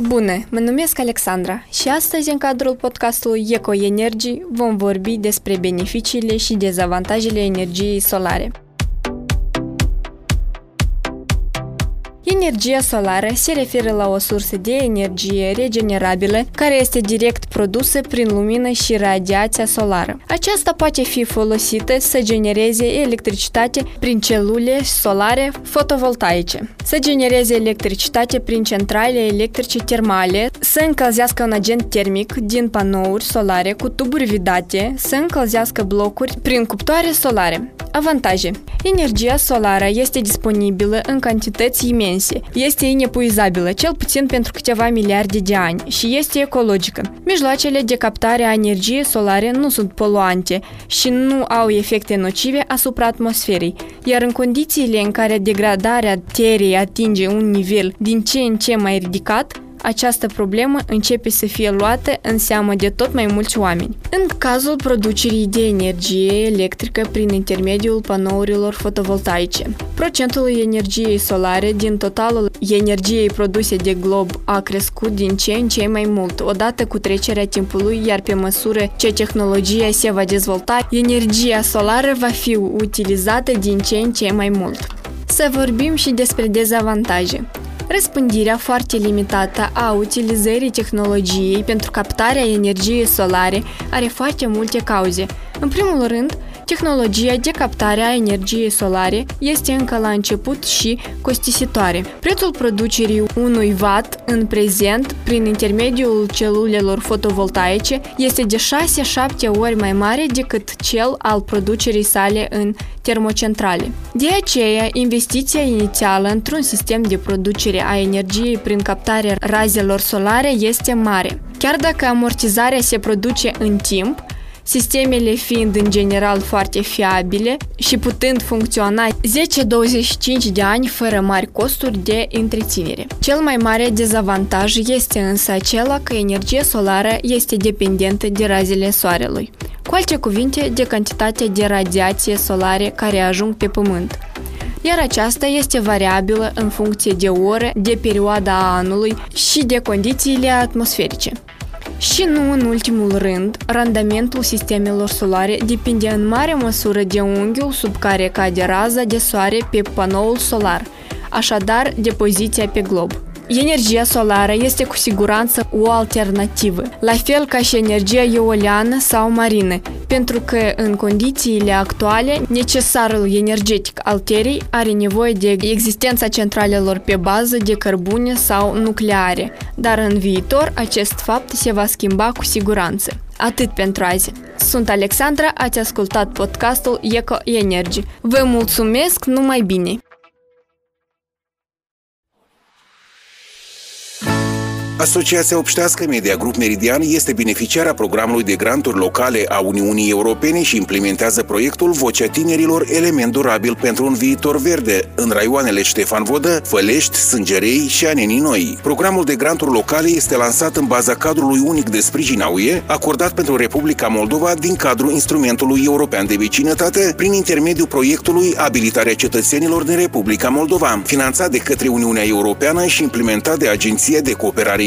Bună, mă numesc Alexandra și astăzi în cadrul podcastului Eco Energy vom vorbi despre beneficiile și dezavantajele energiei solare. Energia solară se referă la o sursă de energie regenerabilă care este direct produsă prin lumină și radiația solară. Aceasta poate fi folosită să genereze electricitate prin celule solare fotovoltaice, să genereze electricitate prin centrale electrice termale, să încălzească un agent termic din panouri solare cu tuburi vidate, să încălzească blocuri prin cuptoare solare. Avantaje. Energia solară este disponibilă în cantități imense, este inepuizabilă, cel puțin pentru câteva miliarde de ani, și este ecologică. Mijloacele de captare a energiei solare nu sunt poluante și nu au efecte nocive asupra atmosferei, iar în condițiile în care degradarea terei atinge un nivel din ce în ce mai ridicat, această problemă începe să fie luată în seamă de tot mai mulți oameni. În cazul producerii de energie electrică prin intermediul panourilor fotovoltaice, procentul energiei solare din totalul energiei produse de glob a crescut din ce în ce mai mult, odată cu trecerea timpului, iar pe măsură ce tehnologia se va dezvolta, energia solară va fi utilizată din ce în ce mai mult. Să vorbim și despre dezavantaje. Răspândirea foarte limitată a utilizării tehnologiei pentru captarea energiei solare are foarte multe cauze. În primul rând, Tehnologia de captare a energiei solare este încă la început și costisitoare. Prețul producerii unui watt în prezent prin intermediul celulelor fotovoltaice este de 6-7 ori mai mare decât cel al producerii sale în termocentrale. De aceea, investiția inițială într-un sistem de producere a energiei prin captarea razelor solare este mare. Chiar dacă amortizarea se produce în timp, sistemele fiind în general foarte fiabile și putând funcționa 10-25 de ani fără mari costuri de întreținere. Cel mai mare dezavantaj este însă acela că energia solară este dependentă de razele soarelui. Cu alte cuvinte, de cantitatea de radiație solare care ajung pe Pământ iar aceasta este variabilă în funcție de oră, de perioada anului și de condițiile atmosferice. Și nu în ultimul rând, randamentul sistemelor solare depinde în mare măsură de unghiul sub care cade raza de soare pe panoul solar, așadar de poziția pe glob. Energia solară este cu siguranță o alternativă, la fel ca și energia eoliană sau marină, pentru că în condițiile actuale necesarul energetic al Terei are nevoie de existența centralelor pe bază de cărbune sau nucleare, dar în viitor acest fapt se va schimba cu siguranță. Atât pentru azi. Sunt Alexandra, ați ascultat podcastul Eco Energy. Vă mulțumesc, numai bine! Asociația Obștească Media Grup Meridian este beneficiara programului de granturi locale a Uniunii Europene și implementează proiectul Vocea Tinerilor Element Durabil pentru un viitor verde în raioanele Ștefan Vodă, Fălești, Sângerei și Anenii Noi. Programul de granturi locale este lansat în baza cadrului unic de sprijin a UE, acordat pentru Republica Moldova din cadrul instrumentului european de vecinătate prin intermediul proiectului Abilitarea cetățenilor din Republica Moldova, finanțat de către Uniunea Europeană și implementat de Agenția de Cooperare